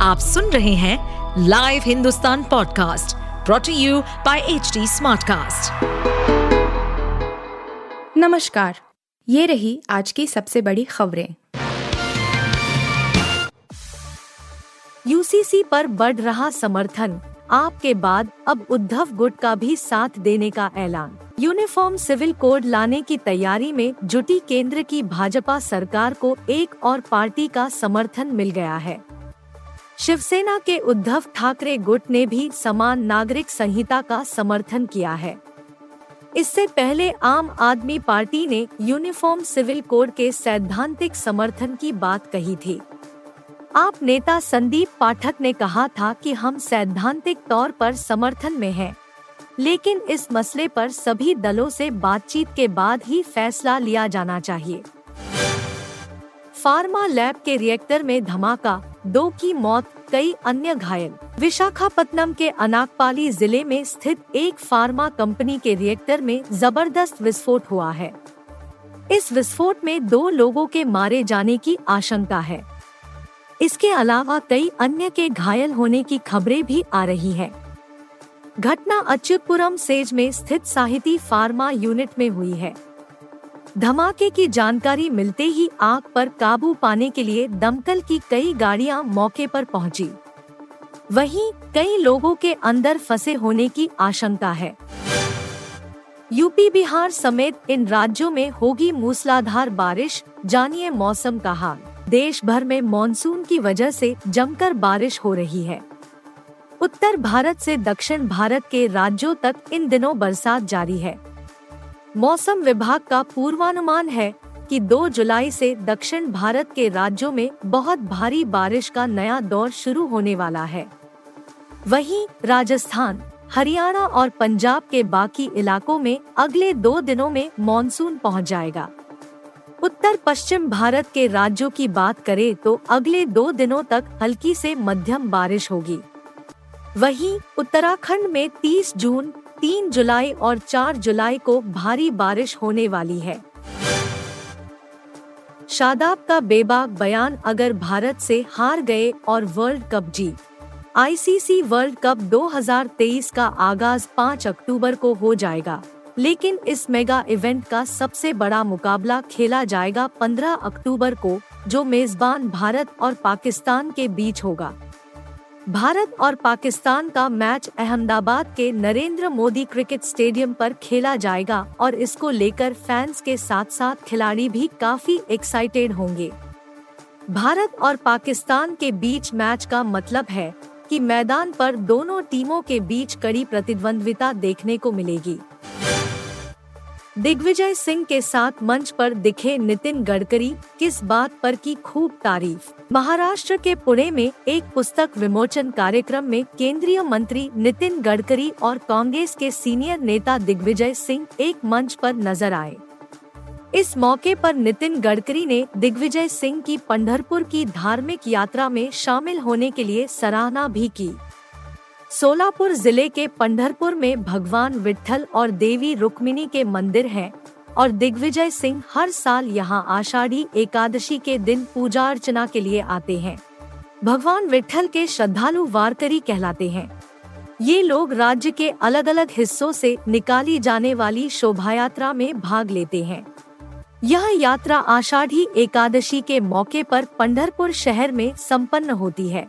आप सुन रहे हैं live Hindustan podcast brought to you by H smartcast. नमस्कार, ये रही आज की सबसे बड़ी खबरें। यूसीसी पर बढ़ रहा समर्थन, आपके बाद अब उद्धव गुट का भी साथ देने का ऐलान। यूनिफॉर्म सिविल कोड लाने की तैयारी में जुटी केंद्र की भाजपा सरकार को एक और पार्टी का समर्थन मिल गया है। शिवसेना के उद्धव ठाकरे गुट ने भी समान नागरिक संहिता का समर्थन किया है। इससे पहले आम आदमी पार्टी ने यूनिफॉर्म सिविल कोड के सैद्धांतिक समर्थन की बात कही थी। आप नेता संदीप पाठक ने कहा था कि हम सैद्धांतिक तौर पर समर्थन में हैं, लेकिन इस मसले पर सभी दलों से बातचीत के बाद ही फैसला लिया जाना चाहिए। फार्मा लैब के रिएक्टर में धमाका दो की मौत, कई अन्य घायल। विशाखापट्टनम के अनाकपाली ज़िले में स्थित एक फार्मा कंपनी के रिएक्टर में ज़बरदस्त विस्फोट हुआ है। इस विस्फोट में दो लोगों के मारे जाने की आशंका है। इसके अलावा कई अन्य के घायल होने की खबरें भी आ रही है। घटना अच्युतपुरम सेज में स्थित साहिती फार्मा यूनिट में हुई है। धमाके की जानकारी मिलते ही आग पर काबू पाने के लिए दमकल की कई गाड़ियाँ मौके पर पहुँची। वहीं कई लोगों के अंदर फंसे होने की आशंका है। यूपी बिहार समेत इन राज्यों में होगी मूसलाधार बारिश, जानिए मौसम का हाल। देश भर में मानसून की वजह से जमकर बारिश हो रही है। उत्तर भारत से दक्षिण भारत के राज्यों तक इन दिनों बरसात जारी है। मौसम विभाग का पूर्वानुमान है कि 2 जुलाई से दक्षिण भारत के राज्यों में बहुत भारी बारिश का नया दौर शुरू होने वाला है। वहीं राजस्थान, हरियाणा और पंजाब के बाकी इलाकों में अगले दो दिनों में मानसून पहुँच जाएगा। उत्तर पश्चिम भारत के राज्यों की बात करें तो अगले दो दिनों तक हल्की से मध्यम बारिश होगी। वहीं उत्तराखंड में 30 जून 3 जुलाई और चार जुलाई को भारी बारिश होने वाली है। शादाब का बेबाक बयान, अगर भारत से हार गए और वर्ल्ड कप जीत आईसीसी वर्ल्ड कप 2023 का आगाज़ 5 अक्टूबर को हो जाएगा, लेकिन इस मेगा इवेंट का सबसे बड़ा मुकाबला खेला जाएगा 15 अक्टूबर को, जो मेजबान भारत और पाकिस्तान के बीच होगा। भारत और पाकिस्तान का मैच अहमदाबाद के नरेंद्र मोदी क्रिकेट स्टेडियम पर खेला जाएगा और इसको लेकर फैंस के साथ साथ खिलाड़ी भी काफ़ी एक्साइटेड होंगे। भारत और पाकिस्तान के बीच मैच का मतलब है कि मैदान पर दोनों टीमों के बीच कड़ी प्रतिद्वंद्विता देखने को मिलेगी। दिग्विजय सिंह के साथ मंच पर दिखे नितिन गडकरी, किस बात पर की खूब तारीफ़। महाराष्ट्र के पुणे में एक पुस्तक विमोचन कार्यक्रम में केंद्रीय मंत्री नितिन गडकरी और कांग्रेस के सीनियर नेता दिग्विजय सिंह एक मंच पर नज़र आए। इस मौके पर नितिन गडकरी ने दिग्विजय सिंह की पंढरपुर की धार्मिक यात्रा में शामिल होने के लिए सराहना भी की। सोलापुर ज़िले के पंढरपुर में भगवान विठल और देवी रुक्मिणी के मंदिर हैं और दिग्विजय सिंह हर साल यहाँ आषाढ़ी एकादशी के दिन पूजा अर्चना के लिए आते हैं। भगवान विठल के श्रद्धालु वारकरी कहलाते हैं। ये लोग राज्य के अलग अलग हिस्सों से निकाली जाने वाली शोभा यात्रा में भाग लेते हैं। यह यात्रा आषाढ़ी एकादशी के मौके पर पंढरपुर शहर में संपन्न होती है।